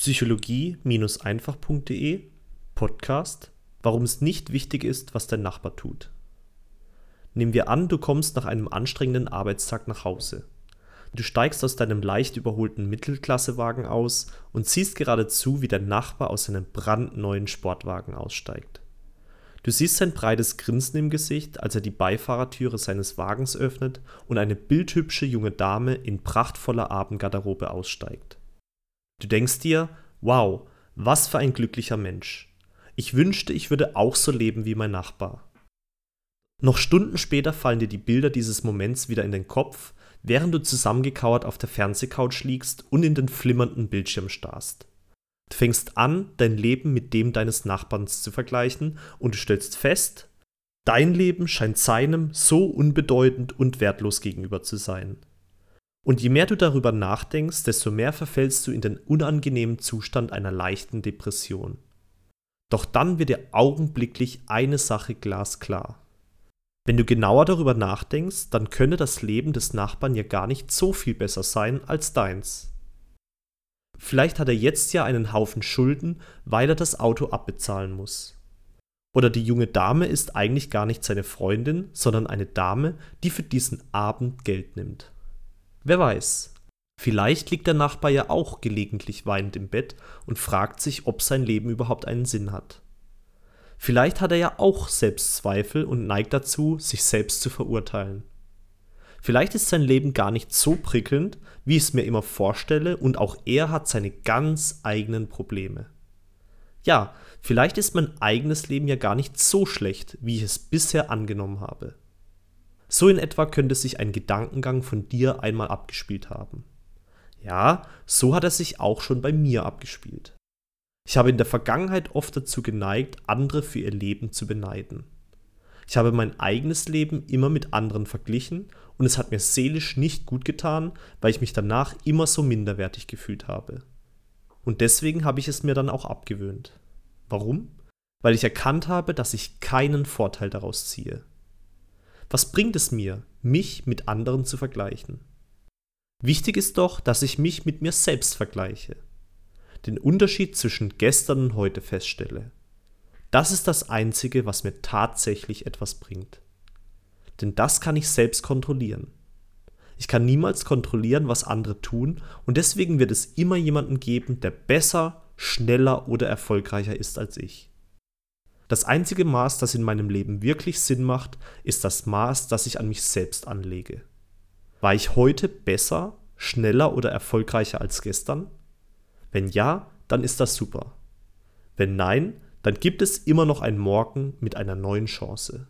psychologie-einfach.de Podcast, warum es nicht wichtig ist, was dein Nachbar tut. Nehmen wir an, du kommst nach einem anstrengenden Arbeitstag nach Hause. Du steigst aus deinem leicht überholten Mittelklassewagen aus und siehst gerade zu, wie dein Nachbar aus seinem brandneuen Sportwagen aussteigt. Du siehst sein breites Grinsen im Gesicht, als er die Beifahrertüre seines Wagens öffnet und eine bildhübsche junge Dame in prachtvoller Abendgarderobe aussteigt. Du denkst dir, wow, was für ein glücklicher Mensch. Ich wünschte, ich würde auch so leben wie mein Nachbar. Noch Stunden später fallen dir die Bilder dieses Moments wieder in den Kopf, während du zusammengekauert auf der Fernsehcouch liegst und in den flimmernden Bildschirm starrst. Du fängst an, dein Leben mit dem deines Nachbarns zu vergleichen und du stellst fest, dein Leben scheint seinem so unbedeutend und wertlos gegenüber zu sein. Und je mehr du darüber nachdenkst, desto mehr verfällst du in den unangenehmen Zustand einer leichten Depression. Doch dann wird dir augenblicklich eine Sache glasklar. Wenn du genauer darüber nachdenkst, dann könne das Leben des Nachbarn ja gar nicht so viel besser sein als deins. Vielleicht hat er jetzt ja einen Haufen Schulden, weil er das Auto abbezahlen muss. Oder die junge Dame ist eigentlich gar nicht seine Freundin, sondern eine Dame, die für diesen Abend Geld nimmt. Wer weiß, vielleicht liegt der Nachbar ja auch gelegentlich weinend im Bett und fragt sich, ob sein Leben überhaupt einen Sinn hat. Vielleicht hat er ja auch Selbstzweifel und neigt dazu, sich selbst zu verurteilen. Vielleicht ist sein Leben gar nicht so prickelnd, wie ich es mir immer vorstelle, und auch er hat seine ganz eigenen Probleme. Ja, vielleicht ist mein eigenes Leben ja gar nicht so schlecht, wie ich es bisher angenommen habe. So in etwa könnte sich ein Gedankengang von dir einmal abgespielt haben. Ja, so hat er sich auch schon bei mir abgespielt. Ich habe in der Vergangenheit oft dazu geneigt, andere für ihr Leben zu beneiden. Ich habe mein eigenes Leben immer mit anderen verglichen und es hat mir seelisch nicht gut getan, weil ich mich danach immer so minderwertig gefühlt habe. Und deswegen habe ich es mir dann auch abgewöhnt. Warum? Weil ich erkannt habe, dass ich keinen Vorteil daraus ziehe. Was bringt es mir, mich mit anderen zu vergleichen? Wichtig ist doch, dass ich mich mit mir selbst vergleiche den Unterschied zwischen gestern und heute feststelle. Das ist das Einzige, was mir tatsächlich etwas bringt. Denn das kann ich selbst kontrollieren. Ich kann niemals kontrollieren, was andere tun, und deswegen wird es immer jemanden geben, der besser, schneller oder erfolgreicher ist als ich. Das einzige Maß, das in meinem Leben wirklich Sinn macht, ist das Maß, das ich an mich selbst anlege. War ich heute besser, schneller oder erfolgreicher als gestern? Wenn ja, dann ist das super. Wenn nein, dann gibt es immer noch ein Morgen mit einer neuen Chance.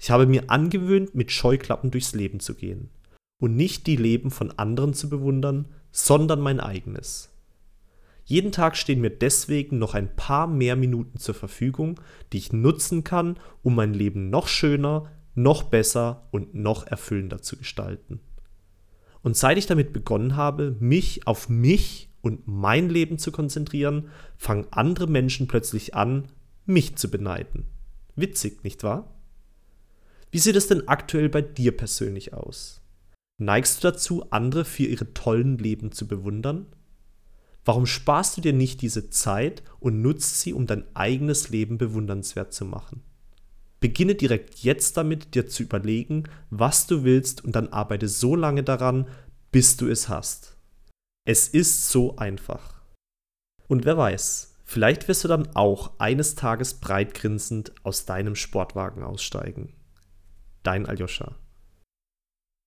Ich habe mir angewöhnt, mit Scheuklappen durchs Leben zu gehen und nicht die Leben von anderen zu bewundern, sondern mein eigenes. Jeden Tag stehen mir deswegen noch ein paar mehr Minuten zur Verfügung, die ich nutzen kann, um mein Leben noch schöner, noch besser und noch erfüllender zu gestalten. Und seit ich damit begonnen habe, mich auf mich und mein Leben zu konzentrieren, fangen andere Menschen plötzlich an, mich zu beneiden. Witzig, nicht wahr? Wie sieht es denn aktuell bei dir persönlich aus? Neigst du dazu, andere für ihre tollen Leben zu bewundern? Warum sparst du dir nicht diese Zeit und nutzt sie, um dein eigenes Leben bewundernswert zu machen? Beginne direkt jetzt damit, dir zu überlegen, was du willst und dann arbeite so lange daran, bis du es hast. Es ist so einfach. Und wer weiß, vielleicht wirst du dann auch eines Tages breitgrinsend aus deinem Sportwagen aussteigen. Dein Aljoscha.